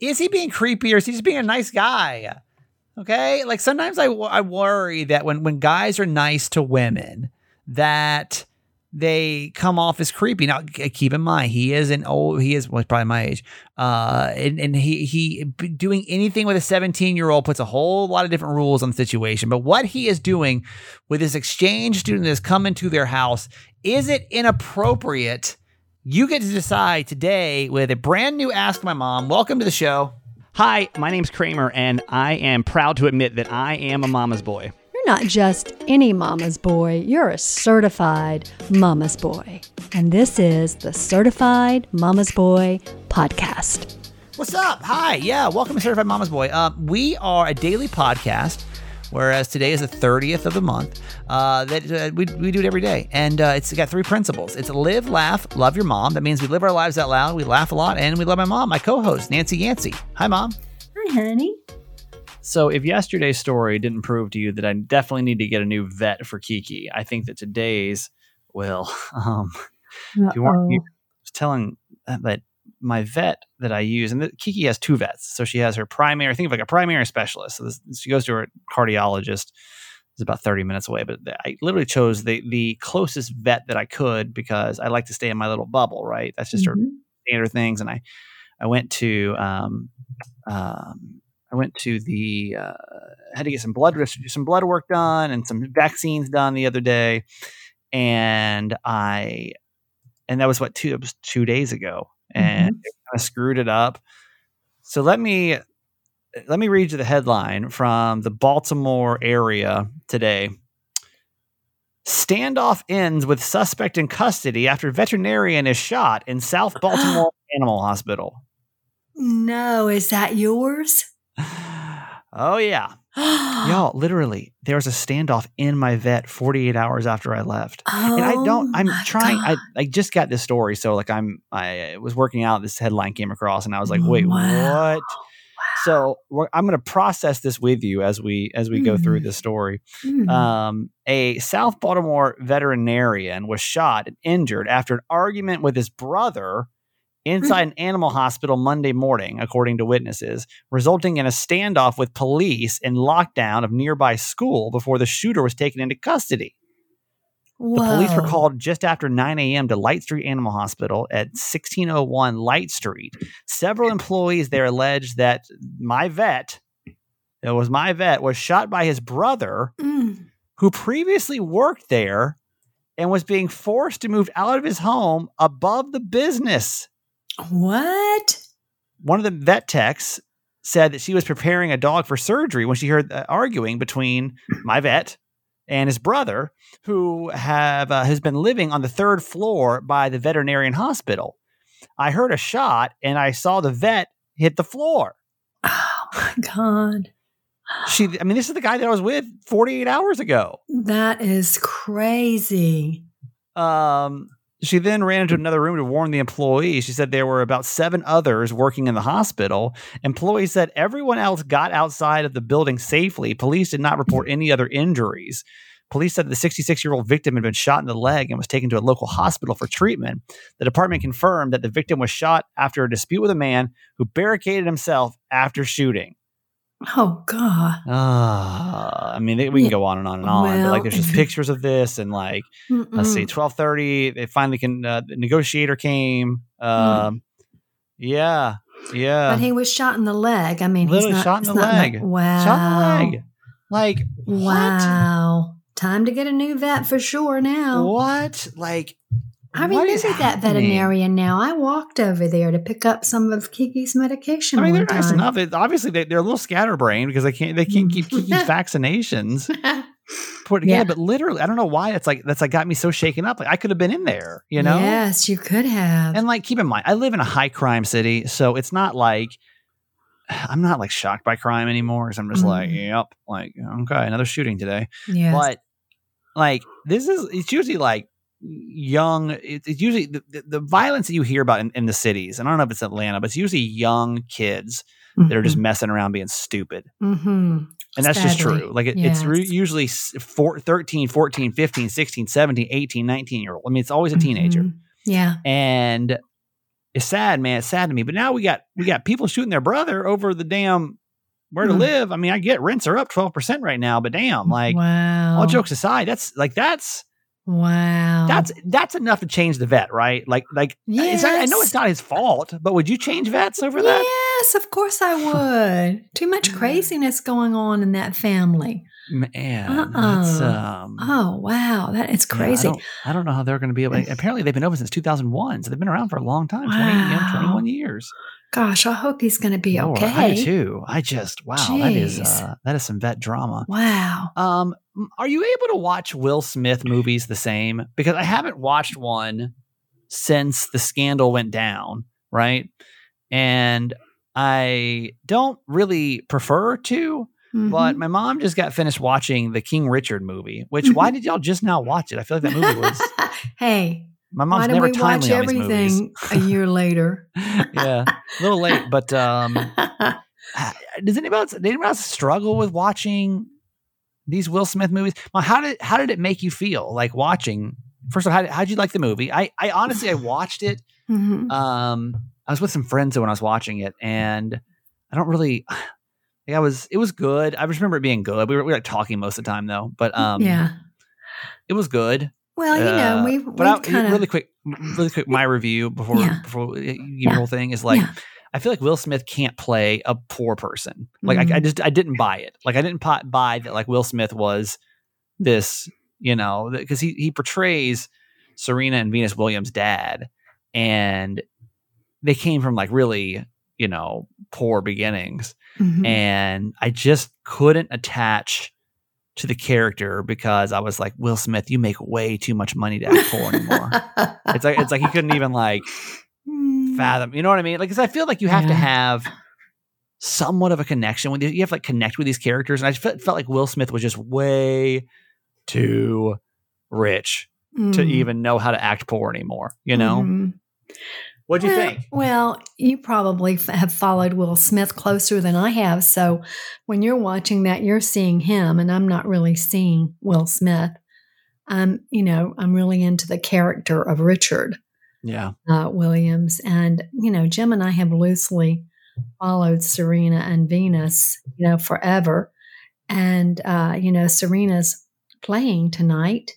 is he being creepy or is he just being a nice guy? Okay. Like sometimes I, I worry that when, when guys are nice to women, that they come off as creepy. Now, keep in mind, he is an old, he is well, probably my age, uh, and, and he he doing anything with a 17 year old puts a whole lot of different rules on the situation. But what he is doing with this exchange student that has come into their house, is it inappropriate? You get to decide today with a brand new Ask My Mom. Welcome to the show. Hi, my name's Kramer, and I am proud to admit that I am a mama's boy You're not just any mama's boy, you're a certified mama's boy. And this is the Certified Mama's Boy podcast. What's up? Hi. Yeah, welcome to Certified Mama's Boy. Uh, we are a daily podcast whereas today is the 30th of the month. Uh, that uh, we, we do it every day, and uh, it's got three principles. It's live, laugh, love your mom. That means we live our lives out loud, we laugh a lot, and we love my mom, my co-host Nancy Yancey. Hi, mom. Hi, honey. So if yesterday's story didn't prove to you that I definitely need to get a new vet for Kiki, I think that today's will. Um, if you want, you was telling that my vet that I use, and the, Kiki has two vets. So she has her primary, think of like a primary specialist. So this, she goes to her cardiologist. It's about 30 minutes away, but I literally chose the the closest vet that I could because I like to stay in my little bubble, right? That's just mm-hmm. her standard things. And I, I went to um, um, I went to the uh, had to get some blood some blood work done and some vaccines done the other day, and I and that was what two it was two days ago, and mm-hmm. kind of screwed it up. So let me let me read you the headline from the Baltimore area today. Standoff ends with suspect in custody after veterinarian is shot in South Baltimore Animal Hospital. No, is that yours? oh yeah. Y'all, literally, there was a standoff in my vet 48 hours after I left. Oh, and I don't, I'm trying, I, I just got this story. So, like, I'm, I was working out, this headline came across, and I was like, wait, wow. what? So I'm going to process this with you as we as we mm. go through mm-hmm. this story. Mm. Um, a South Baltimore veterinarian was shot and injured after an argument with his brother inside an animal hospital Monday morning, according to witnesses, resulting in a standoff with police and lockdown of nearby school before the shooter was taken into custody. Whoa. The police were called just after 9 a.m. to Light Street Animal Hospital at 1601 Light Street. Several employees there alleged that my vet, it was my vet, was shot by his brother, mm. who previously worked there and was being forced to move out of his home above the business what? One of the vet techs said that she was preparing a dog for surgery when she heard uh, arguing between my vet and his brother, who have uh, has been living on the third floor by the veterinarian hospital. I heard a shot and I saw the vet hit the floor. Oh my god! She, I mean, this is the guy that I was with 48 hours ago. That is crazy. Um, she then ran into another room to warn the employees. She said there were about seven others working in the hospital. Employees said everyone else got outside of the building safely. Police did not report any other injuries. Police said the 66 year old victim had been shot in the leg and was taken to a local hospital for treatment. The department confirmed that the victim was shot after a dispute with a man who barricaded himself after shooting. Oh God! Uh, I mean, they, we can go on and on and on. Well, but like, there's just pictures of this, and like, mm-mm. let's see, twelve thirty. They finally can. Uh, the negotiator came. Um, mm. Yeah, yeah. But he was shot in the leg. I mean, literally not, shot in the leg. Wow. Shot in the leg. Like, wow. What? Time to get a new vet for sure now. What? Like, I remember that veterinarian now. I walked over there to pick up some of Kiki's medication. I mean, they're nice enough. It, obviously, they, are a little scatterbrained because they can't they can't keep Kiki's vaccinations put together. Yeah. But literally, I don't know why it's like that's like got me so shaken up. Like I could have been in there, you know? Yes, you could have. And like, keep in mind, I live in a high crime city, so it's not like I'm not like shocked by crime anymore. So I'm just mm. like, yep, like okay, another shooting today. Yeah, but like this is it's usually like young it's usually the, the, the, violence that you hear about in, in, the cities and i don't know if it's atlanta but it's usually young kids mm-hmm. that are just mm-hmm. messing around being stupid mm-hmm. and that's Sadly. just true like it, yes. it's re- usually four, 13 14 15 16 17 18 19 year old i mean it's always a teenager mm-hmm. yeah and it's sad, man. It's sad to me. But now we got we got people shooting their brother over the damn where to Hmm. live. I mean, I get rents are up twelve percent right now, but damn, like wow. all jokes aside, that's like that's Wow. that's that's enough to change the vet, right? Like like not- I know it's not his fault, but would you change vets over that? Yes, of course I would. Too much craziness going on in that family. Man, Uh-uh. um. Oh wow, that is yeah, crazy. I, don't, I don't know how they're going to be able. apparently, they've been open since 2001, so they've been around for a long time 20, you know, Wow. 21 years. Gosh, I hope he's going to be Lord, okay. I do too. I just wow, that is uh, that is some vet drama. Wow. Um, are you able to watch Will Smith movies the same? Because I haven't watched one since the scandal went down, right? And I don't really prefer to, but Mhm. my mom just got finished watching the King Richard movie. Which why did y'all just now watch it? I feel like that movie was. hey, My why mom's did never we timely watch everything a year later? yeah, a little late, but um, does anybody else, did anybody else struggle with watching these Will Smith movies? Well, how did how did it make you feel like watching? First of all, how how did you like the movie? I I honestly I watched it. Mhm. Um, I was with some friends when I was watching it, and I don't really. Like I was, it was good. I just remember it being good. We were, we were like talking most of the time though, but um, yeah. it was good. Well, you know, Uh, we've, but we've I, kind of really quick, really quick. My review before Yeah. before your Yeah. whole thing is like Yeah. I feel like Will Smith can't play a poor person. Like I, I Mhm. just I didn't buy it. Like I didn't buy that like Will Smith was this, you know, because he he portrays Serena and Venus Williams' dad, and they came from like really you know poor beginnings, Mhm. and I just couldn't attach to the character because I was like Will Smith, you make way too much money to act poor anymore. it's like it's like he couldn't even like Mm. fathom. You know what I mean? Like, 'cause I feel like you have to have somewhat of a connection with you. You have to like connect with these characters, and I felt, felt like Will Smith was just way too rich to Mm. even know how to act poor anymore. You know? Mhm. What'd you Well- think? Well, you probably f- have followed Will Smith closer than I have. So when you're watching that, you're seeing him, and I'm not really seeing Will Smith. I'm, you know, I'm really into the character of Richard Yeah, uh, Williams. And, you know, Jim and I have loosely followed Serena and Venus, you know, forever. And, uh, you know, Serena's playing tonight.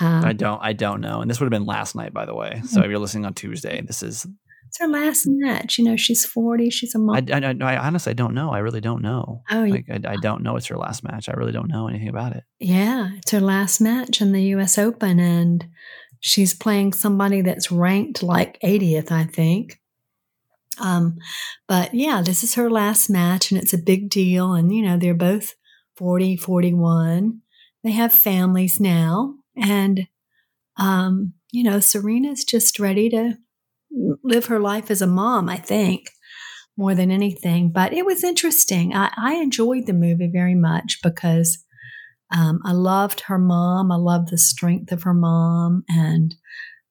Um, I don't. I don't know. And this would have been last night, by the way. So if you're listening on Tuesday, this is. it's her last match. You know, she's 40. She's a mom. I, I, I, I honestly I don't know. I really don't know. oh, Like I, I don't know it's her last match. I really don't know anything about it. Yeah, it's her last match in the US Open, and she's playing somebody that's ranked like 80th, I think. Um, but yeah, this is her last match, and it's a big deal. And, you know, they're both 40, 41. They have families now. And, um, you know, Serena's just ready to live her life as a mom, I think, more than anything. But it was interesting. I, I enjoyed the movie very much because um, I loved her mom. I loved the strength of her mom. And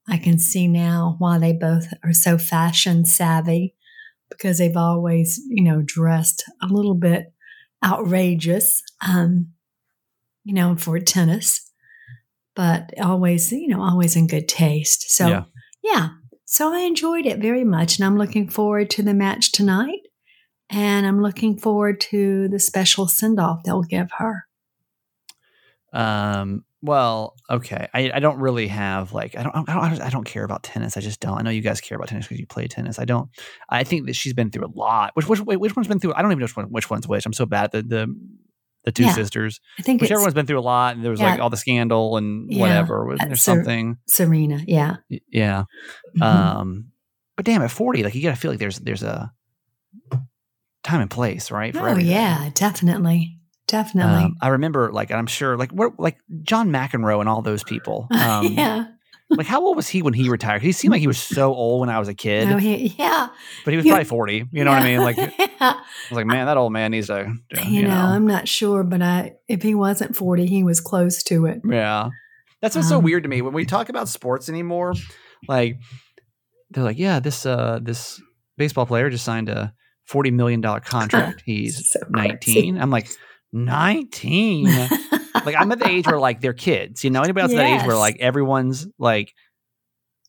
I can see now why they both are so fashion savvy because they've always, you know, dressed a little bit outrageous, um, you know, for tennis, but always, you know, always in good taste. So, Yeah. yeah. So I enjoyed it very much. And I'm looking forward to the match tonight. And I'm looking forward to the special send off they'll give her. Um. Well, okay. I, I don't really have like I don't I don't I don't care about tennis. I just don't. I know you guys care about tennis because you play tennis. I don't. I think that she's been through a lot. Which which which one's been through? I don't even know which one which one's which. I'm so bad. The the the two Yeah. sisters. I think Whichever it's one's been through a lot. And there was like all the scandal and Yeah. whatever. Was there so- something? Serena. Yeah. Yeah. Mhm. Um. But damn, at 40, like you got to feel like there's there's a time and place, right? For oh, everything. yeah. Definitely. Definitely. Um, I remember, like, I'm sure, like, what, like John McEnroe and all those people. Um, yeah. Like, how old was he when he retired? He seemed like he was so old when I was a kid, No, he, yeah. but he was probably 40. You know what I mean? Like, I was like, man, that old man needs to, you, you, know, know. I'm not sure, but I if he wasn't 40, he was close to it. Yeah. That's what's so Um, weird to me. When we talk about sports anymore, like, they're like, yeah, this, uh, this baseball player just signed a $40 million contract. He's So 19. I'm like, 19? like I'm at the age where like they're kids, you know. Anybody else at that age where like everyone's like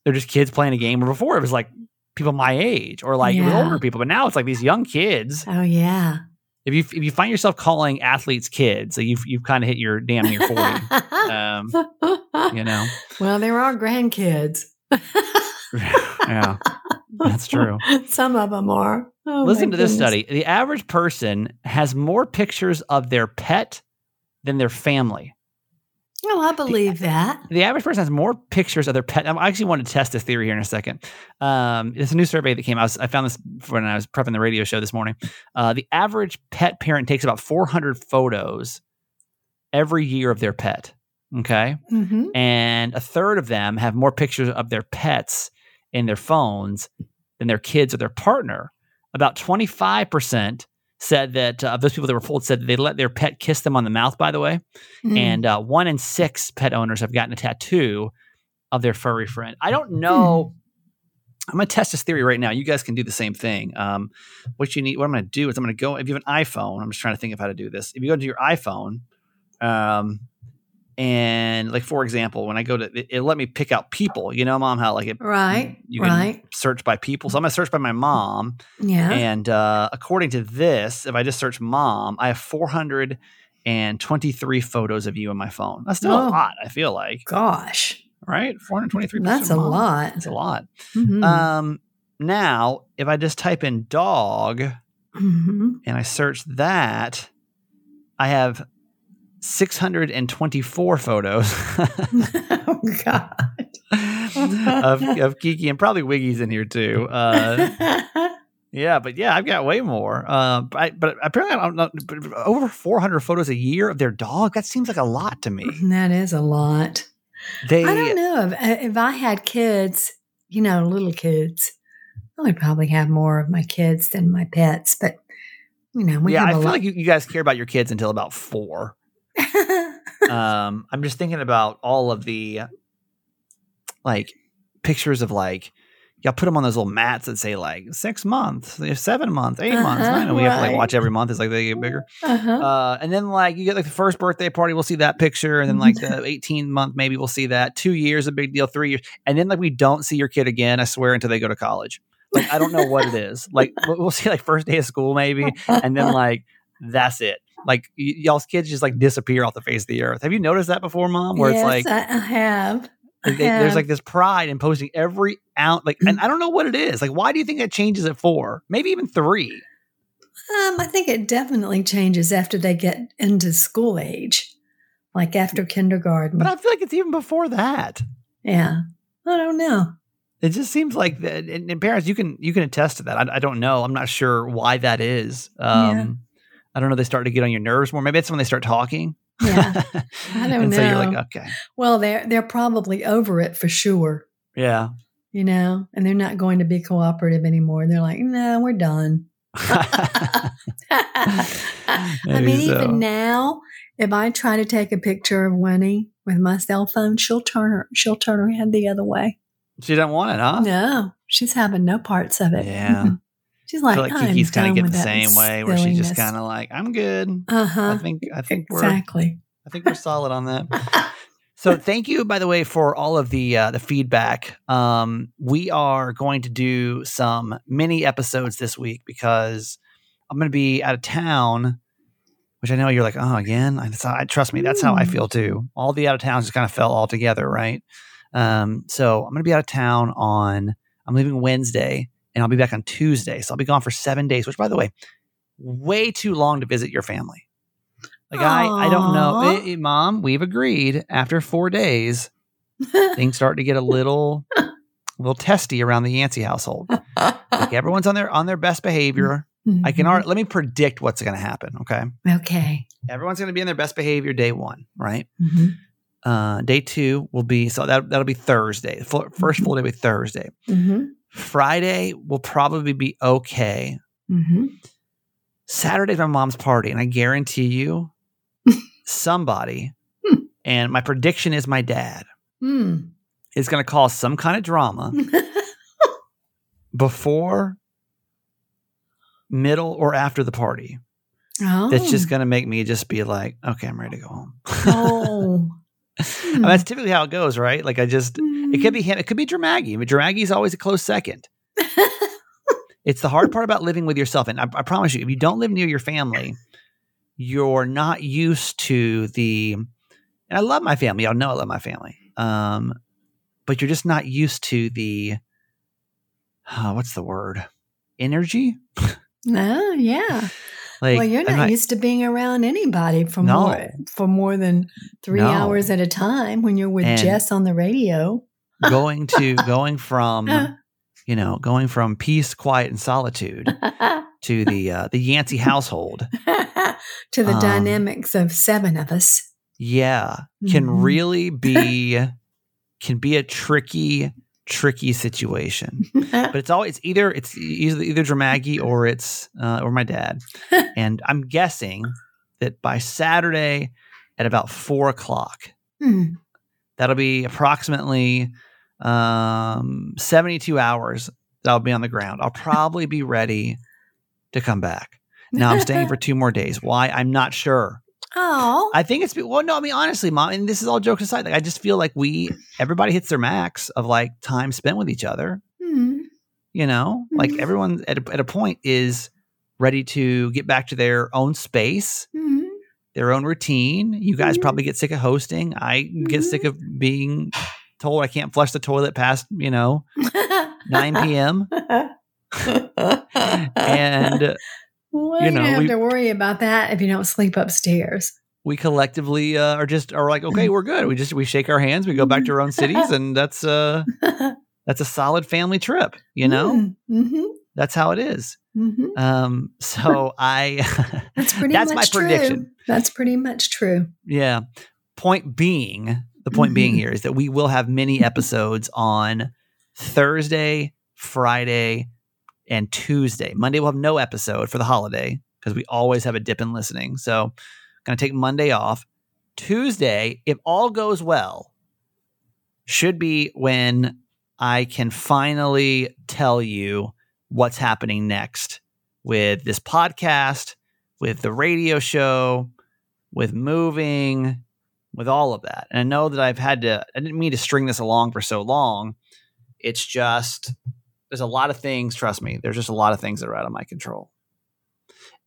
they're just kids playing a game. Or before it was like people my age or like yeah. older people, but now it's like these young kids. Oh yeah. If you if you find yourself calling athletes kids, like you've you've kind of hit your damn near forty. um, you know. Well, there are grandkids. yeah, that's true. Some of them are. Oh, Listen to this study. The average person has more pictures of their pet than their family. Oh, I believe the, that. The average person has more pictures of their pet. I actually want to test this theory here in a second. Um, it's a new survey that came out. I found this when I was prepping the radio show this morning. Uh, the average pet parent takes about 400 photos every year of their pet. Okay. Mm-hmm. And a third of them have more pictures of their pets in their phones than their kids or their partner. About 25% said that uh, those people that were polled said that they let their pet kiss them on the mouth, by the way. Mm. And uh, one in six pet owners have gotten a tattoo of their furry friend. I don't know. Mm. I'm going to test this theory right now. You guys can do the same thing. Um, what you need, what I'm going to do is I'm going to go, if you have an iPhone, I'm just trying to think of how to do this. If you go to your iPhone, um, and like for example when i go to it, it, let me pick out people you know mom how like it right you can right. search by people. So i'm gonna search by my mom. Yeah. And uh, according to this if i just search mom i have 423 photos of you in my phone. That's still oh, a lot i feel like. Gosh. Right? 423 that's a lot. That's a lot. Mm-hmm. um now if i just type in dog mm-hmm. and i search that i have 624 photos. oh God. of, of Kiki and probably Wiggy's in here too. Uh, yeah, but yeah, I've got way more. Uh, but, I, but apparently, I don't know, over 400 photos a year of their dog. That seems like a lot to me. That is a lot. They, I don't know if, uh, if I had kids, you know, little kids, I would probably have more of my kids than my pets. But you know, we yeah, I feel lot. like you, you guys care about your kids until about four um, I'm just thinking about all of the like pictures of like y'all put them on those little mats that say like six months, seven months, 8 uh-huh, months. Nine, and we have to like watch every month as like they get bigger. Uh-huh. Uh, and then like you get like the first birthday party, we'll see that picture, and then like the 18 month maybe we'll see that. Two years a big deal, three years, and then like we don't see your kid again. I swear until they go to college. Like I don't know what it is. Like we'll see like first day of school maybe, and then like that's it. Like y- y'all's kids just like disappear off the face of the earth. Have you noticed that before, mom? Where yes, it's like I have. They, there's like this pride in posting every out like and I don't know what it is. Like why do you think it changes at 4? Maybe even 3. Um I think it definitely changes after they get into school age. Like after kindergarten. But I feel like it's even before that. Yeah. I don't know. It just seems like that and, and parents you can you can attest to that. I, I, don't know. I'm not sure why that is. Um yeah. I don't know. They start to get on your nerves more. Maybe it's when they start talking. Yeah, I don't and know. So you're like, okay. Well, they're they're probably over it for sure. Yeah. You know, and they're not going to be cooperative anymore. And They're like, no, we're done. I mean, so. even now, if I try to take a picture of Winnie with my cell phone, she'll turn her she'll turn her head the other way. She doesn't want it, huh? No, she's having no parts of it. Yeah. She's like, I feel like Kiki's kind of getting the same way, where she's just kind of like, "I'm good. Uh-huh. I think I think exactly. we're I think we're solid on that." so thank you, by the way, for all of the uh, the feedback. Um, we are going to do some mini episodes this week because I'm going to be out of town. Which I know you're like, oh, again. I, I trust me, that's how I feel too. All the out of towns just kind of fell all together, right? Um, so I'm going to be out of town on. I'm leaving Wednesday and I'll be back on Tuesday. So I'll be gone for seven days, which, by the way, way too long to visit your family. Like I, I don't know, it, it, mom. We've agreed after four days, things start to get a little, a little testy around the Yancey household. Like everyone's on their on their best behavior. Mm-hmm. I can already let me predict what's going to happen. Okay. Okay. Everyone's going to be in their best behavior day one, right? Mm-hmm. Uh, day two will be so that that'll be Thursday. First full day will be Thursday. Mm-hmm. Friday will probably be okay. Mm-hmm. Saturday's my mom's party, and I guarantee you, somebody, and my prediction is my dad, mm. is going to cause some kind of drama before, middle, or after the party. Oh. That's just going to make me just be like, okay, I'm ready to go home. oh. I mean, that's typically how it goes, right? Like I just, mm. it could be him, it could be Dramaggy. I mean, Dramaggy's always a close second. It's the hard part about living with yourself. And I, I promise you, if you don't live near your family, you're not used to the. And I love my family. Y'all know I love my family. Um, but you're just not used to the. Uh, what's the word? Energy. Oh, yeah. Like, well, you're I'm not, used to being around anybody for No. more for more than three No. hours at a time when you're with And- Jess on the radio. going to going from you know going from peace, quiet, and solitude to the uh, the Yancey household. to the Um, dynamics of seven of us. Yeah, can Mhm. really be can be a tricky tricky situation. But it's always it's either it's either either Dramaggy or it's uh, or my dad. and I'm guessing that by Saturday at about four o'clock, Hmm. that'll be approximately um, 72 hours that I'll be on the ground. I'll probably be ready to come back. Now I'm staying for two more days. Why? I'm not sure. Oh, I think it's well, no, I mean honestly, mom, and this is all jokes aside. Like I just feel like we everybody hits their max of like time spent with each other. Hmm. You know, like Mhm. everyone at a, at a point is ready to get back to their own space, Hmm. their own routine. You guys Mhm. probably get sick of hosting. I get sick of being told I can't flush the toilet past you know 9 p.m. and well, you you, don't have we- to worry about that if you don't sleep upstairs. we collectively uh, are just are like okay we're good we just we shake our hands we go back to our own cities and that's uh that's a solid family trip you know Mm-hmm. that's how it is Mm-hmm. um so i That's pretty That's my much true. prediction. That's pretty much true. yeah point being the point being Mhm. here is that we will have many episodes on thursday friday and tuesday. Monday we'll have no episode for the holiday because we always have a dip in listening. So gonna take monday off. Tuesday if all goes well should be when i can finally tell you what's happening next with this podcast with the radio show with moving with all of that. And i know that i've had to i didn't mean to string this along for so long. It's just there's a lot of things trust me there's just a lot of things that are out of my control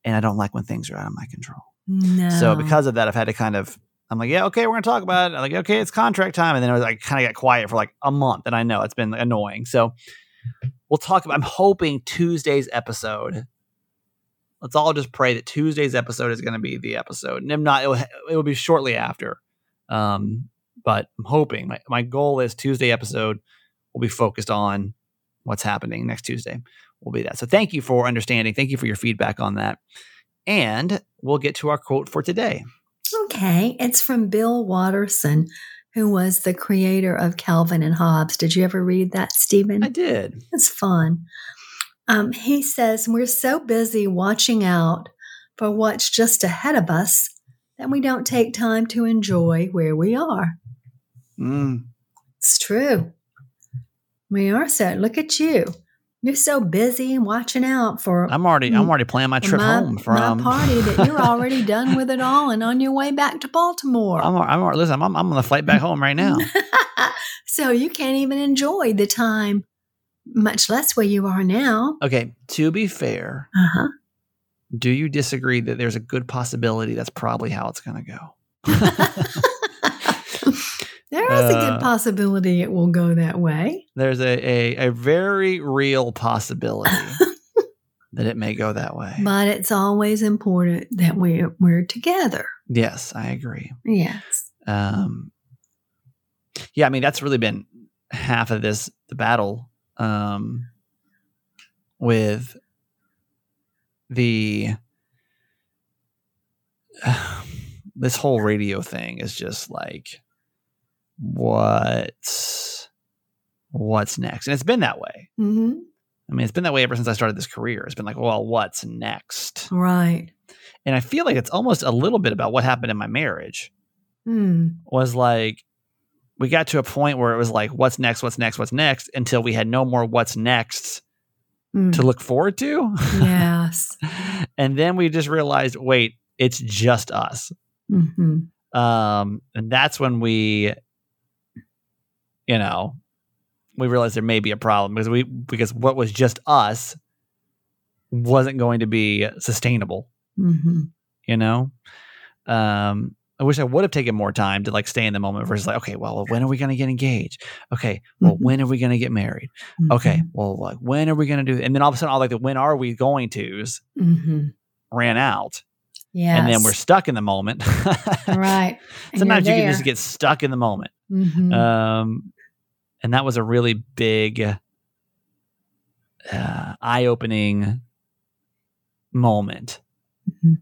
and i don't like when things are out of my control No. so because of that, I've had to kind of I'm like, yeah, okay, we're gonna talk about it. I'm like, okay, it's contract time, and then I was like, kind of got quiet for like a month, and I know it's been annoying. So we'll talk. about I'm hoping Tuesday's episode. Let's all just pray that Tuesday's episode is going to be the episode, and if not, it will, it will be shortly after. Um, but I'm hoping my my goal is Tuesday episode will be focused on what's happening next Tuesday. Will be that. So thank you for understanding. Thank you for your feedback on that. And we'll get to our quote for today. okay, it's from Bill Watterson, who was the creator of Calvin and Hobbes. Did you ever read that, Stephen? I did. It's fun. Um, he says, We're so busy watching out for what's just ahead of us that we don't take time to enjoy where we are. Mm. It's true. We are so. Look at you. You're so busy watching out for I'm already. I'm already planning my trip my, home from. my party that you're already done with it all and on your way back to Baltimore. I'm. I'm. Listen, I'm. I'm on the flight back home right now. so you can't even enjoy the time, much less where you are now. Okay. To be fair, Uh huh. do you disagree that there's a good possibility that's probably how it's going to go? There is a Uh, good possibility it will go that way. There's a a, a very real possibility that it may go that way. But it's always important that we're, we're together. yes, I agree. Yes. um yeah i mean that's really been half of this the battle um with the this whole radio thing is just like what's what's next and it's been that way hmm i mean it's been that way ever since i started this career it's been like well what's next Right. and i feel like it's almost a little bit about what happened in my marriage Hmm. was like we got to a point where it was like what's next what's next what's next until we had no more what's next Hmm. to look forward to yes. and then we just realized wait it's just us hmm um and that's when we you know we realized there may be a problem because we because what was just us wasn't going to be sustainable. Mm-hmm. You know, um, I wish I would have taken more time to like stay in the moment versus like, okay, well, when are we going to get engaged? Okay, well, Mhm. when are we going to get married? Okay, Mm-hmm. well, like, when are we going to do? And then all of a sudden, all like the when are we going tos Mm-hmm. ran out, Yes. and then we're stuck in the moment. right. And Sometimes you can just get stuck in the moment. Mhm. Um, and that was a really big, uh, eye-opening moment. Mhm.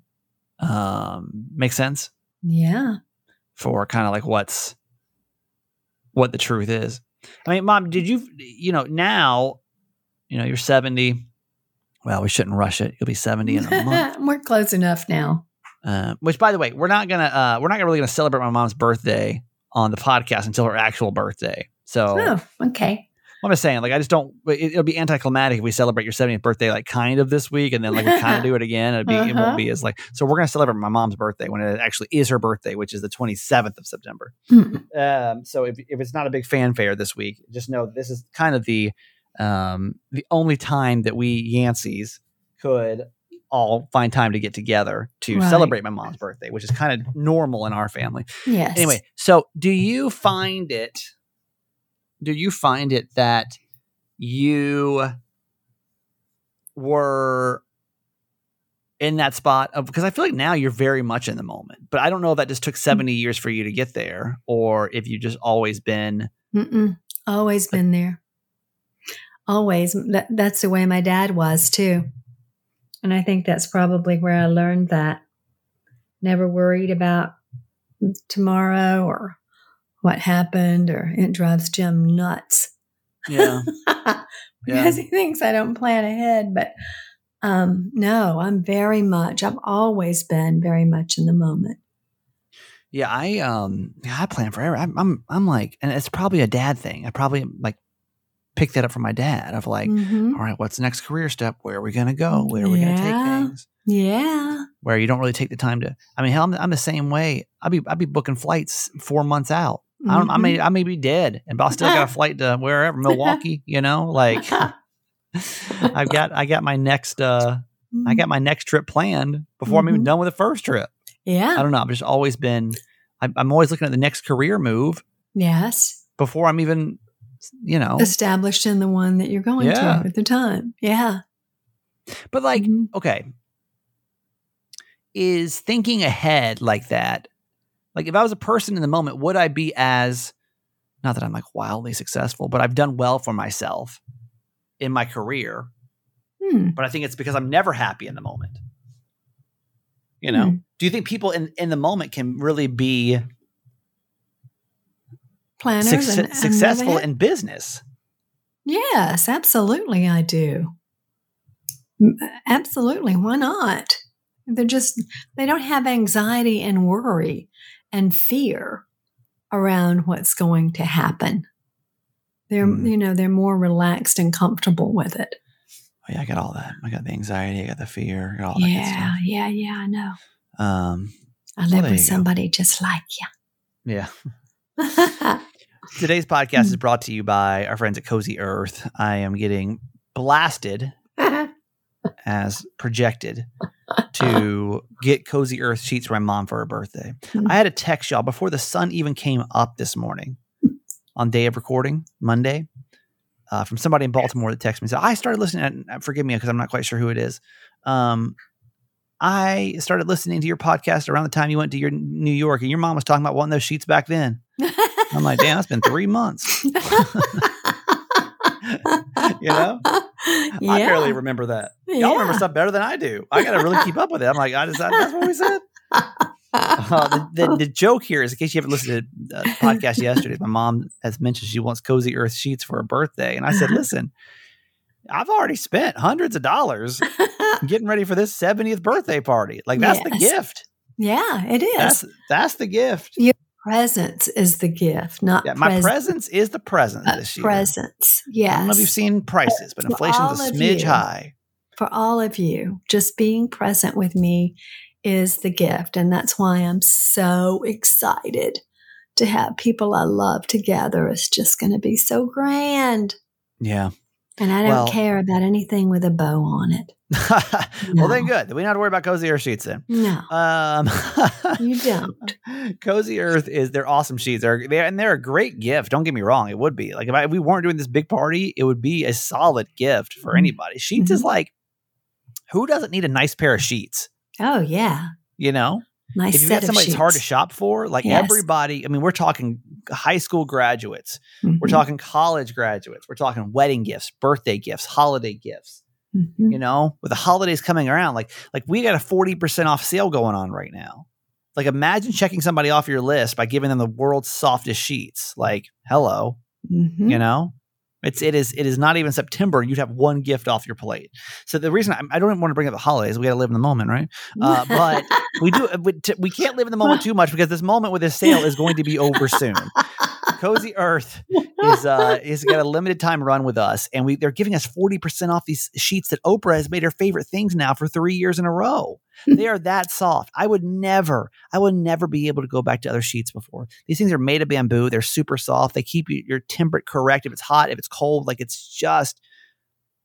Um, makes sense yeah. for kind of like what's what the truth is. I mean, mom, did you you know now, you know, you're 70. Well, we shouldn't rush it. You'll be 70 in a month. we're close enough now. Uh, which, by the way, we're not gonna uh, we're not really gonna celebrate my mom's birthday on the podcast until her actual birthday. So Oh, okay. I'm just saying, like, I just don't. It, it'll be anticlimactic if we celebrate your 70th birthday, like, kind of this week, and then like we kind of do it again. It'd be Uh-huh. won't be as like. So we're gonna celebrate my mom's birthday when it actually is her birthday, which is the 27th of September. Um, so if if it's not a big fanfare this week, just know this is kind of the um the only time that we Yanceys could all find time to get together to Right. celebrate my mom's birthday, which is kind of normal in our family. Yes. Anyway, so do you find it? Do you find it that you were in that spot of because I feel like now you're very much in the moment, but I don't know if that just took mm. 70 years for you to get there or if you just always been Mm-mm. Always been there. Always. That, that's the way my dad was too. And I think that's probably where I learned that. Never worried about mm, tomorrow or what happened, or it drives Jim nuts. yeah because he thinks I don't plan ahead. But um, no, I'm very much, I've always been very much in the moment. yeah I um yeah, I plan forever. I'm, I'm I'm like and it's probably a dad thing. I probably like picked that up from my dad of like Mhm. all right, what's the next career step? Where are we going to go? Where are we going to take things? Yeah. Where you don't really take the time to. I mean, hell, I'm, I'm the same way. I'll be I'll be booking flights four months out. I don't. I may I may be dead, and but I'll still got a flight to wherever Milwaukee. You know, like I've got I got my next uh I got my next trip planned before I'm even Mhm. done with the first trip. Yeah. I don't know. I've just always been. I'm, I'm always looking at the next career move Yes. before I'm even, you know. Established in the one that you're going Yeah. to at the time. Yeah. But like, Mhm. okay, is thinking ahead like that, like if I was a person in the moment, would I be as, not that I'm like wildly successful, but I've done well for myself in my career. Hmm. But I think it's because I'm never happy in the moment. You know, Hmm. do you think people in, in the moment can really be Planners succe- and- successful in business? Yes, absolutely, I do. Absolutely, why not? They're just they don't have anxiety and worry and fear around what's going to happen. They're Hmm. you know they're more relaxed and comfortable with it. Oh, yeah, I got all that. I got the anxiety, I got the fear, I got all that Yeah, yeah, yeah. I know. Um, I live there with you go. somebody just like you. yeah. Today's podcast is Hmm. brought to you by our friends at Cozy Earth. I am getting blasted as projected to get Cozy Earth sheets for my mom for her birthday. Hmm. I had a text y'all before the sun even came up this morning on day of recording, Monday, uh, from somebody in Baltimore that texted me. So I started listening, and forgive me because I'm not quite sure who it is. Um, I started listening to your podcast around the time you went to your New York, and your mom was talking about wanting those sheets back then. I'm like, damn, it's been three months. You know? I barely remember that. Y'all remember stuff better than I do. I got to really keep up with it. I'm like, I just, that's what we said. Uh, the, the, the joke here is, in case you haven't listened to the podcast yesterday, my mom has mentioned she wants Cozy Earth sheets for her birthday. And I said, listen, I've already spent hundreds of dollars getting ready for this 70th birthday party. Like, that's the gift. yeah, it is. That's that's the gift. Presence is the gift, not Yeah, my pres- presence is the present uh, this year. presence. I don't know if you've seen prices, but For inflation's a smidge you. high. for all of you, just being present with me is the gift. And that's why I'm so excited to have people I love together. It's just going to be so grand. Yeah. And I don't well, care about anything with a bow on it. well, then good. We don't have to worry about Cozy Earth sheets then. No. Um, you don't. Cozy Earth is they're awesome sheets. They're, they're and they're a great gift. Don't get me wrong. It would be like if, I, if we weren't doing this big party, it would be a solid gift for mm-hmm. anybody. Sheets mm-hmm. is like who doesn't need a nice pair of sheets? Oh yeah. You know, Nice if you got somebody that's hard to shop for, like yes. everybody, I mean, we're talking high school graduates, mm-hmm. we're talking college graduates, we're talking wedding gifts, birthday gifts, holiday gifts. Mm-hmm. You know, with the holidays coming around, like like we got a forty percent off sale going on right now. Like imagine checking somebody off your list by giving them the world's softest sheets. Like, hello, mm-hmm. you know, it's it is it is not even September. You'd have one gift off your plate. So the reason I, I don't want to bring up the holidays, we got to live in the moment, right? Uh, but we do we, t- we can't live in the moment too much because this moment with this sale is going to be over soon. Cozy Earth is uh is got a limited time run with us, and we they're giving us forty percent off these sheets that Oprah has made her favorite things now for three years in a row. they are that soft. I would never, I would never be able to go back to other sheets before. These things are made of bamboo. They're super soft. They keep you, your temperature correct. If it's hot, if it's cold, like it's just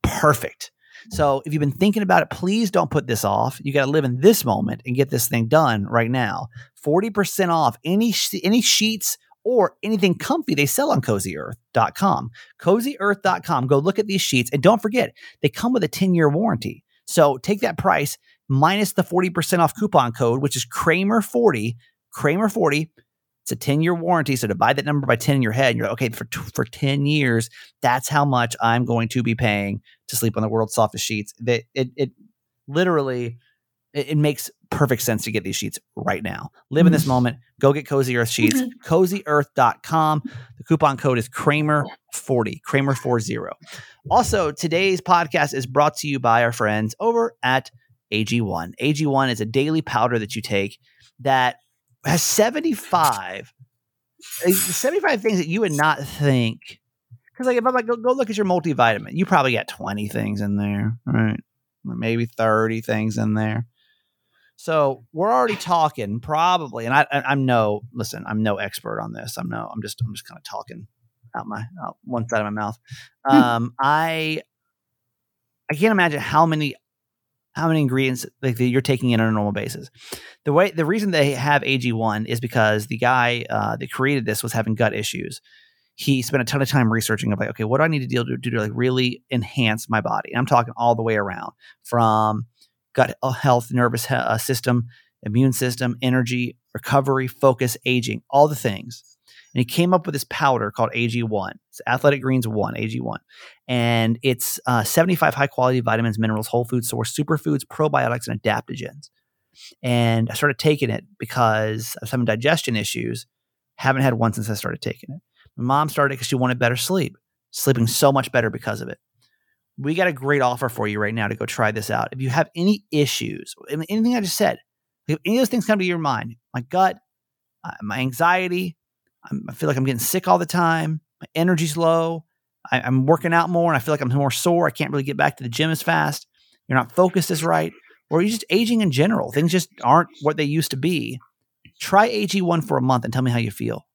perfect. So if you've been thinking about it, please don't put this off. You got to live in this moment and get this thing done right now. 40% off any any sheets or anything comfy they sell on cozyearth.com. Cozyearth.com. Go look at these sheets and don't forget, they come with a 10-year warranty. So take that price minus the 40% off coupon code, which is Kramer40, Kramer40. It's a 10 year warranty. So divide that number by 10 in your head, and you're like, okay, for, for 10 years, that's how much I'm going to be paying to sleep on the world's softest sheets. That it, it literally, it, it, makes perfect sense to get these sheets right now. Live in this mm-hmm. moment. Go get Cozy Earth sheets, mm-hmm. cozyearth.com. The coupon code is Kramer40, Kramer40. Also, today's podcast is brought to you by our friends over at AG1. AG1 is a daily powder that you take that has 75 75 things that you would not think because like if i'm like go, go, look at your multivitamin you probably got 20 things in there right maybe 30 things in there so we're already talking probably and i i'm no listen i'm no expert on this i'm no i'm just i'm just kind of talking out my out one side of my mouth hmm. um i i can't imagine how many how many ingredients like that you're taking in on a normal basis. The way the reason they have AG1 is because the guy uh, that created this was having gut issues. He spent a ton of time researching of like, okay, what do I need to deal to do to like really enhance my body? And I'm talking all the way around from gut health, nervous he- uh, system, immune system, energy, recovery, focus, aging, all the things and he came up with this powder called AG1. It's Athletic Greens 1, AG1. And it's uh, 75 high quality vitamins, minerals, whole food source, superfoods, probiotics, and adaptogens. And I started taking it because was having digestion issues. Haven't had one since I started taking it. My mom started because she wanted better sleep, sleeping so much better because of it. We got a great offer for you right now to go try this out. If you have any issues, anything I just said, if any of those things come to your mind, my gut, uh, my anxiety, i feel like I'm getting sick all the time. My energy's low. I, I'm working out more and I feel like I'm more sore. I can't really get back to the gym as fast. You're not focused as right, or you're just aging in general. Things just aren't what they used to be. Try AG1 for a month and tell me how you feel.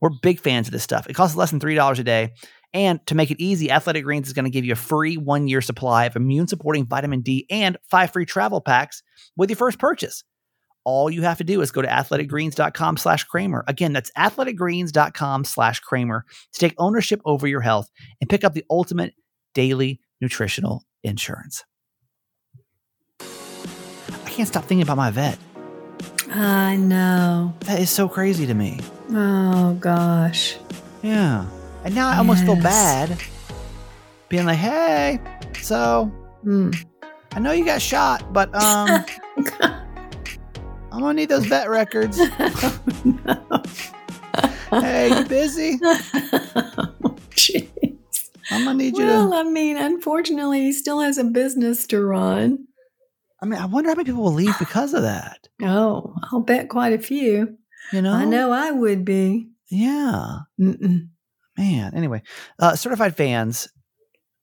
We're big fans of this stuff. It costs less than $3 a day. And to make it easy, Athletic Greens is going to give you a free one year supply of immune supporting vitamin D and five free travel packs with your first purchase all you have to do is go to athleticgreens.com slash Kramer. Again, that's athleticgreens.com slash Kramer to take ownership over your health and pick up the ultimate daily nutritional insurance. I can't stop thinking about my vet. I know. That is so crazy to me. Oh, gosh. Yeah. And now I yes. almost feel bad being like, hey, so mm. I know you got shot, but um I'm gonna need those vet records. oh, no. Hey, you busy? Jeez. I'm gonna need you well, to. I mean, unfortunately, he still has a business to run. I mean, I wonder how many people will leave because of that. Oh, I'll bet quite a few. You know, I know I would be. Yeah. Mm-mm. Man. Anyway, uh, certified fans.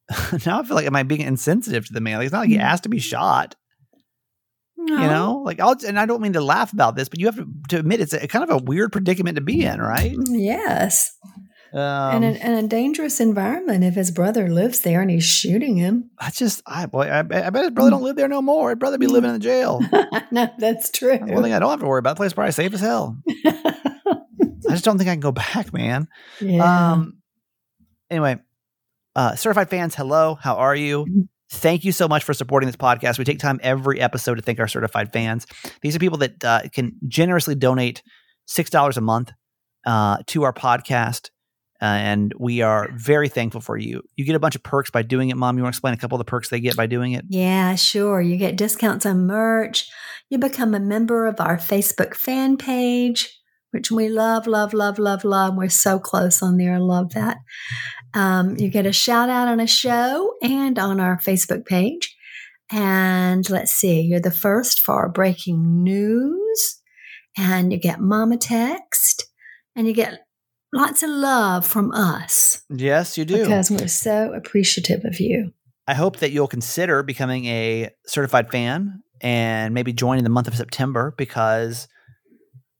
now I feel like am I being insensitive to the man? Like it's not like he mm. asked to be shot. No. You know, like I'll, and I don't mean to laugh about this, but you have to, to admit it's a kind of a weird predicament to be in, right? Yes. Um, and, a, and a dangerous environment if his brother lives there and he's shooting him. I just, I boy, I, I bet his brother don't live there no more. His brother be living in the jail. no, that's true. One thing I don't have to worry about. The place probably safe as hell. I just don't think I can go back, man. Yeah. Um. Anyway, uh, certified fans, hello. How are you? Mm-hmm. Thank you so much for supporting this podcast. We take time every episode to thank our certified fans. These are people that uh, can generously donate six dollars a month uh, to our podcast. Uh, and we are very thankful for you. You get a bunch of perks by doing it, Mom. You want to explain a couple of the perks they get by doing it? Yeah, sure. You get discounts on merch. You become a member of our Facebook fan page, which we love, love, love, love, love. We're so close on there. I love that. Um, you get a shout out on a show and on our Facebook page. And let's see, you're the first for breaking news. And you get Mama Text and you get lots of love from us. Yes, you do. Because we're so appreciative of you. I hope that you'll consider becoming a certified fan and maybe joining the month of September because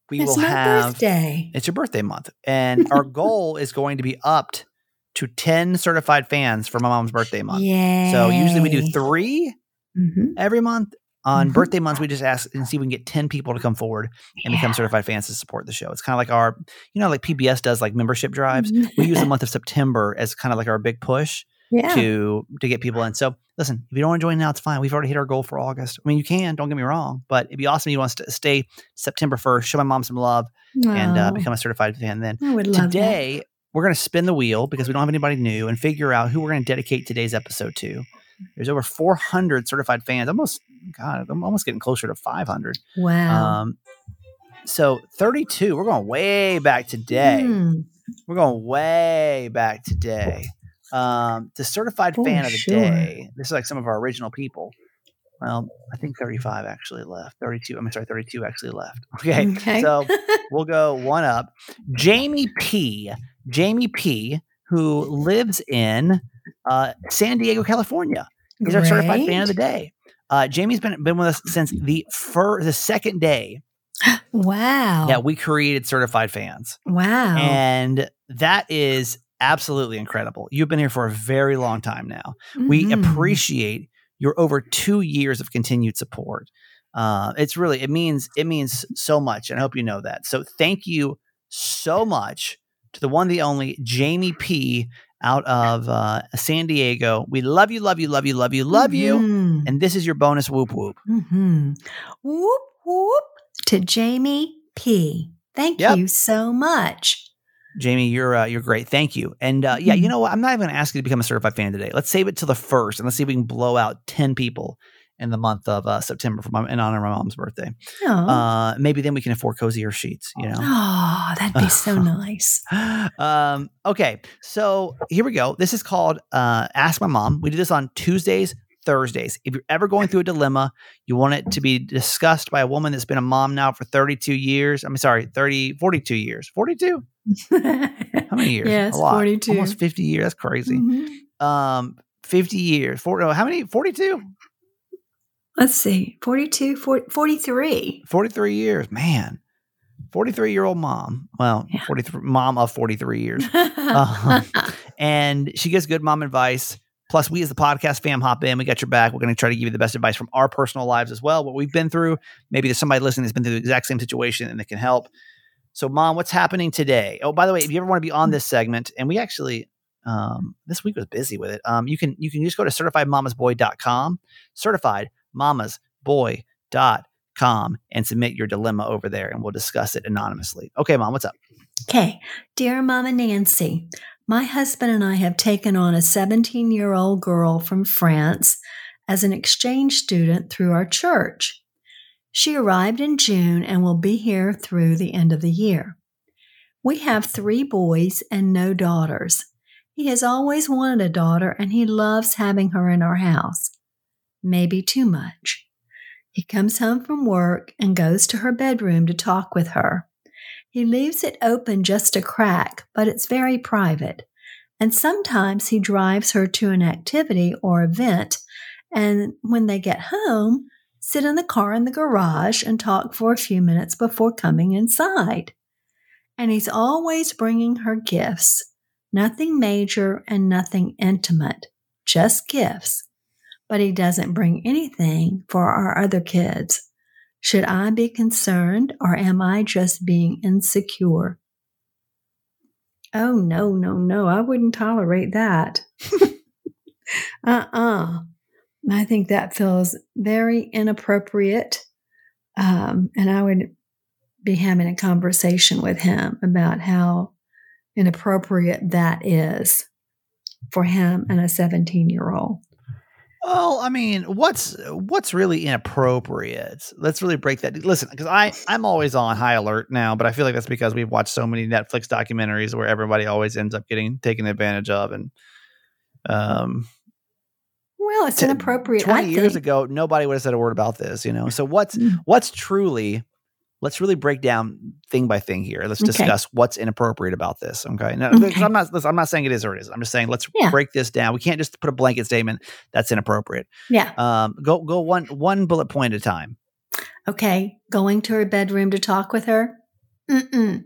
we it's will have birthday. It's your birthday month. And our goal is going to be upped to 10 certified fans for my mom's birthday month. Yeah. So usually we do 3 mm-hmm. every month on mm-hmm. birthday months, we just ask and see if we can get 10 people to come forward and yeah. become certified fans to support the show. It's kind of like our, you know, like PBS does like membership drives. we use the month of September as kind of like our big push yeah. to to get people in. So listen, if you don't want to join now, it's fine. We've already hit our goal for August. I mean, you can, don't get me wrong, but it'd be awesome if you want to stay September 1st, show my mom some love and uh, become a certified fan then. I would love Today, we're going to spin the wheel because we don't have anybody new and figure out who we're going to dedicate today's episode to. There's over 400 certified fans. Almost, God, I'm almost getting closer to 500. Wow. Um, so 32. We're going way back today. Mm. We're going way back today. Um, the certified oh, fan of the sure. day. This is like some of our original people. Well, I think 35 actually left. 32. I'm sorry, 32 actually left. Okay. okay. So we'll go one up. Jamie P. Jamie P. Who lives in uh, San Diego, California. He's our certified fan of the day. Uh, Jamie's been been with us since the fir- the second day. wow. Yeah, we created certified fans. Wow. And that is absolutely incredible. You've been here for a very long time now. Mm-hmm. We appreciate your over two years of continued support. Uh, it's really it means it means so much, and I hope you know that. So thank you so much to the one, the only Jamie P out of uh, San Diego. We love you, love you, love you, love you, love mm-hmm. you. And this is your bonus whoop whoop. Mm-hmm. Whoop whoop to Jamie P. Thank yep. you so much. Jamie, you're uh, you're great. Thank you. And uh, yeah, you mm-hmm. know what? I'm not even going to ask you to become a certified fan today. Let's save it till the first, and let's see if we can blow out ten people in the month of uh, September for my, in honor of my mom's birthday. Uh, maybe then we can afford Cozy Earth sheets. You know, oh, that'd be so nice. um, okay, so here we go. This is called uh, Ask My Mom. We do this on Tuesdays, Thursdays. If you're ever going through a dilemma, you want it to be discussed by a woman that's been a mom now for 32 years. I'm sorry, 30, 42 years. 42? How many years? Yes, 42. Almost 50 years. That's crazy. Mm-hmm. Um, 50 years. 40, how many? 42? Let's see, 42, 40, 43. 43 years, man. 43 year old mom. Well, yeah. 43 mom of 43 years. uh, and she gives good mom advice. Plus, we as the podcast fam hop in. We got your back. We're going to try to give you the best advice from our personal lives as well, what we've been through. Maybe there's somebody listening that's been through the exact same situation and that can help. So, mom, what's happening today? Oh, by the way, if you ever want to be on this segment, and we actually um, this week was busy with it. Um, you can you can just go to certifiedmamasboy.com, certified mamasboy.com and submit your dilemma over there and we'll discuss it anonymously. Okay, mom, what's up? Okay. Dear Mama Nancy, my husband and I have taken on a 17 year old girl from France as an exchange student through our church. She arrived in June and will be here through the end of the year. We have three boys and no daughters. He has always wanted a daughter and he loves having her in our house maybe too much. He comes home from work and goes to her bedroom to talk with her. He leaves it open just a crack, but it's very private. And sometimes he drives her to an activity or event, and when they get home, sit in the car in the garage and talk for a few minutes before coming inside. And he's always bringing her gifts Nothing major and nothing intimate, just gifts. But he doesn't bring anything for our other kids. Should I be concerned or am I just being insecure? Oh, no, no, no. I wouldn't tolerate that. uh uh-uh. uh I think that feels very inappropriate. Um, and I would be having a conversation with him about how inappropriate that is for him and a 17 year old. Well, I mean, what's what's really inappropriate? Let's really break that. Listen, because I I'm always on high alert now, but I feel like that's because we've watched so many Netflix documentaries where everybody always ends up getting taken advantage of, and um, well, it's inappropriate. Twenty years ago, nobody would have said a word about this, you know. So what's mm. what's truly let's really break down thing by thing here. Let's discuss what's inappropriate about this. Okay. Now, okay. I'm not, I'm not saying it is or it isn't. I'm just saying, let's yeah. break this down. We can't just put a blanket statement that's inappropriate. Yeah. Um, go, go one, one bullet point at a time. Okay. Going to her bedroom to talk with her. Mm-mm.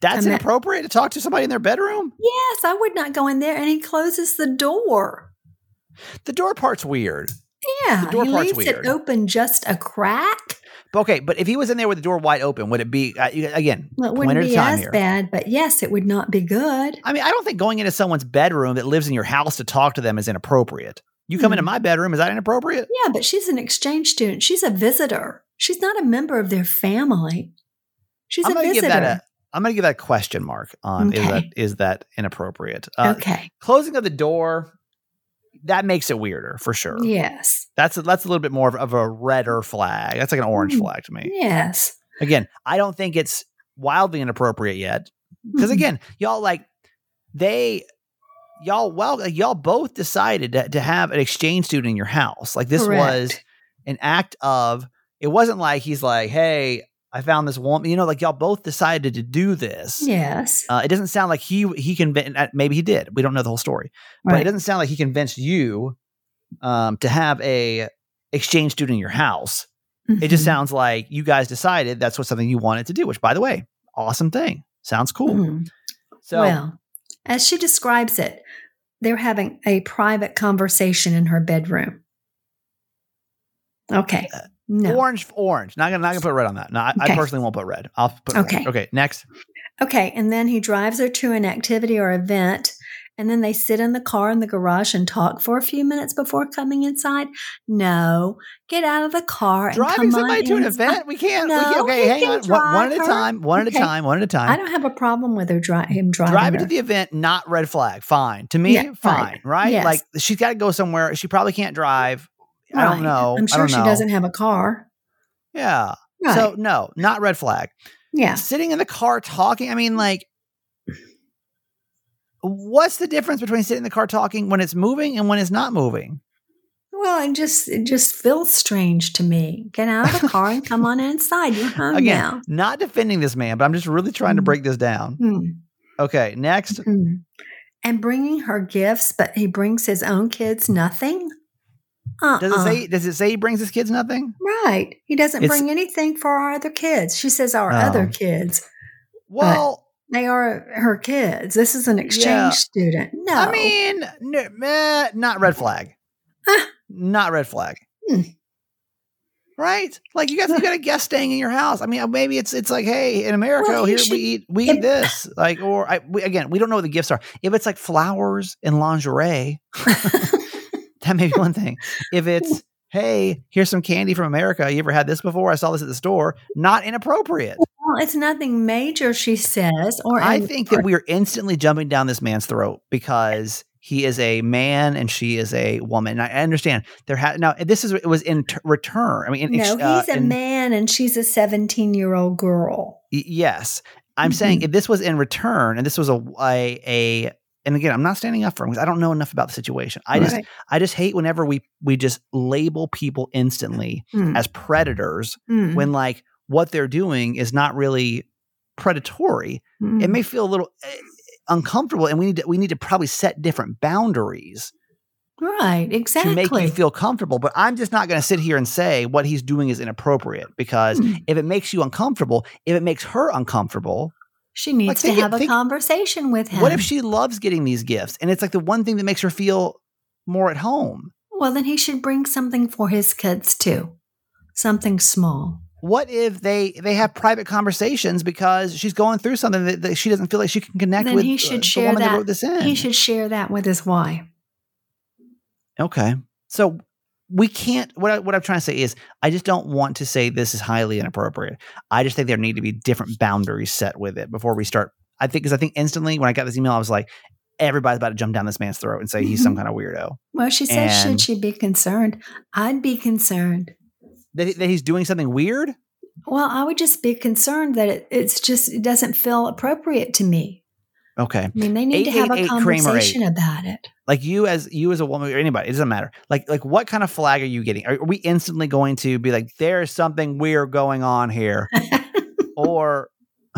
That's I'm inappropriate at- to talk to somebody in their bedroom? Yes. I would not go in there. And he closes the door. The door part's weird. Yeah. The door he part's leaves weird. it open just a crack okay, but if he was in there with the door wide open, would it be uh, again? Well, it wouldn't be as here. bad, but yes, it would not be good. I mean, I don't think going into someone's bedroom that lives in your house to talk to them is inappropriate. You come mm. into my bedroom, is that inappropriate? Yeah, but she's an exchange student. She's a visitor. She's not a member of their family. She's I'm a visitor. Give that a, I'm going to give that a question mark on okay. is that is that inappropriate? Uh, okay. Closing of the door that makes it weirder for sure. Yes. That's a, that's a little bit more of, of a redder flag. That's like an orange mm. flag to me. Yes. Again, I don't think it's wildly inappropriate yet because again, y'all like they y'all well y'all both decided to, to have an exchange student in your house. Like this Correct. was an act of it wasn't like he's like, "Hey, I found this woman. You know, like y'all both decided to do this. Yes. Uh, it doesn't sound like he he convinced. Uh, maybe he did. We don't know the whole story, right. but it doesn't sound like he convinced you um, to have a exchange student in your house. Mm-hmm. It just mm-hmm. sounds like you guys decided that's what something you wanted to do. Which, by the way, awesome thing. Sounds cool. Mm-hmm. So, well, as she describes it, they're having a private conversation in her bedroom. Okay. Uh, no. Orange, orange. Not gonna not gonna put red on that. No, I, okay. I personally won't put red. I'll put okay. Red. Okay, next. Okay, and then he drives her to an activity or event, and then they sit in the car in the garage and talk for a few minutes before coming inside. No, get out of the car and driving somebody to an event. We can't. No, we can't okay, hang on. One, one, at a time. One okay. at a time. One at a time. I don't have a problem with her dri- him driving. Driving her. to the event, not red flag. Fine to me. Yeah, fine, right? right? Yes. Like she's got to go somewhere. She probably can't drive Right. I don't know. I'm sure she know. doesn't have a car. Yeah. Right. So no, not red flag. Yeah. Sitting in the car talking. I mean, like, what's the difference between sitting in the car talking when it's moving and when it's not moving? Well, it just it just feels strange to me. Get out of the car and come on inside. You're home Again, now. Not defending this man, but I'm just really trying mm. to break this down. Mm. Okay, next. Mm. And bringing her gifts, but he brings his own kids nothing. Uh-uh. Does it uh-uh. say? Does it say he brings his kids nothing? Right. He doesn't it's, bring anything for our other kids. She says our oh. other kids. Well, they are her kids. This is an exchange yeah. student. No, I mean, no, not red flag. not red flag. Hmm. Right? Like you got you got a guest staying in your house. I mean, maybe it's it's like, hey, in America, well, here should, we eat we eat this. Like, or I, we, again, we don't know what the gifts are. If it's like flowers and lingerie. that may be one thing. If it's, hey, here's some candy from America. You ever had this before? I saw this at the store. Not inappropriate. Well, it's nothing major, she says. Or I think that we are instantly jumping down this man's throat because he is a man and she is a woman. And I understand there had now this is it was in t- return. I mean, no, uh, he's a in, man and she's a 17 year old girl. Y- yes, I'm mm-hmm. saying if this was in return and this was a a, a and again, I'm not standing up for him because I don't know enough about the situation. I right. just I just hate whenever we we just label people instantly mm. as predators mm. when like what they're doing is not really predatory. Mm. It may feel a little uh, uncomfortable, and we need to we need to probably set different boundaries. Right, exactly. To make you feel comfortable. But I'm just not going to sit here and say what he's doing is inappropriate because mm. if it makes you uncomfortable, if it makes her uncomfortable, She needs like, to have a conversation with him. What if she loves getting these gifts and it's like the one thing that makes her feel more at home? Well, then he should bring something for his kids too. Something small. What if they they have private conversations because she's going through something that, that she doesn't feel like she can connect then with? He should uh, share that. that wrote this in. He should share that with his wife. Okay, so we can't what, I, what i'm trying to say is i just don't want to say this is highly inappropriate. I just think there need to be different boundaries set with it before we start i think because i think instantly when i got this email i was like everybody's about to jump down this man's throat and say mm-hmm. he's some kind of weirdo. Well she said should she be concerned? I'd be concerned. That, that he's doing something weird? Well i would just be concerned that it, it's just it doesn't feel appropriate to me Okay. I mean, they need to have a conversation about it. Like you as you as a woman or anybody, it doesn't matter. Like like what kind of flag are you getting? Are, are we instantly going to be like, there's something weird going on here? or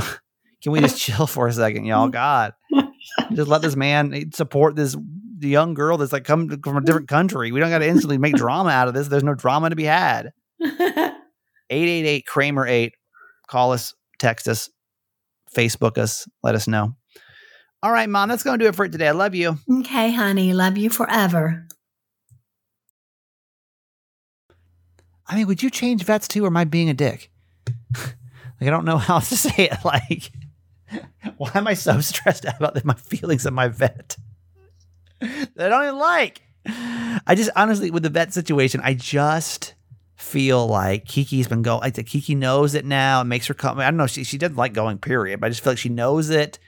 can we just chill for a second, y'all? God. Just let this man eh, support this young girl that's like come from a different country. We don't got to instantly make drama out of this. There's no drama to be had. 888 Kramer 8. Call us, text us, Facebook us, let us know. All right, mom, that's going to do it for it today. I love you. Okay, honey. Love you forever. I mean, would you change vets too, or am I being a dick? like, I don't know how to say it. Like, why am I so stressed out about my feelings of my vet that I don't even like? I just honestly, with the vet situation, I just feel like Kiki's been going. Like the Kiki knows it now. It makes her come. I don't know. She she doesn't like going. Period. But I just feel like she knows it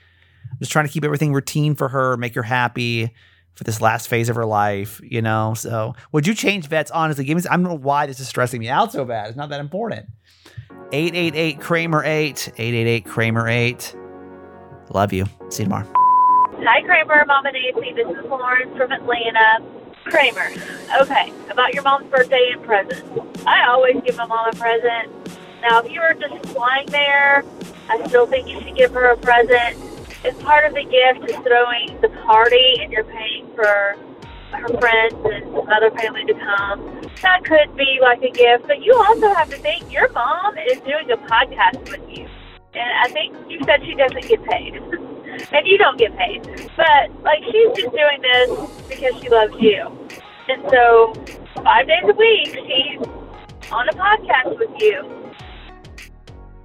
just trying to keep everything routine for her, make her happy for this last phase of her life, you know. So, would you change vets? Honestly, give me. I don't know why this is stressing me out so bad. It's not that important. 888 Kramer 8. 888 Kramer 8. Love you. See you tomorrow. Hi, Kramer. Mama Nancy. This is Lauren from Atlanta. Kramer. Okay, about your mom's birthday and present. I always give my mom a present. Now, if you were just flying there, I still think you should give her a present it's part of the gift is throwing the party and you're paying for her friends and other family to come. That could be like a gift, but you also have to think your mom is doing a podcast with you. And I think you said she doesn't get paid. and you don't get paid. But like she's just doing this because she loves you. And so five days a week she's on a podcast with you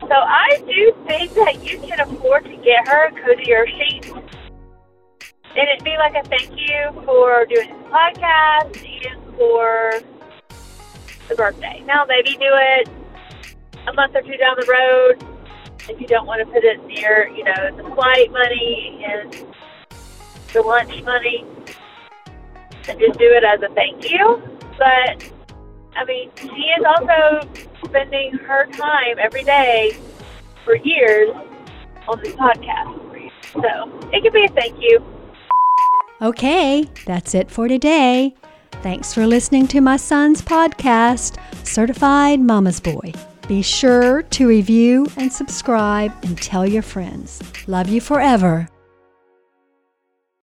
so I do think that you can afford to get her a Cozy Earth sheet. And it'd be like a thank you for doing this podcast and for the birthday. Now, maybe do it a month or two down the road if you don't want to put it near, you know, the flight money and the lunch money. And just do it as a thank you. But I mean, she is also spending her time every day for years on this podcast. So it could be a thank you. Okay, that's it for today. Thanks for listening to my son's podcast, Certified Mama's Boy. Be sure to review and subscribe and tell your friends. Love you forever.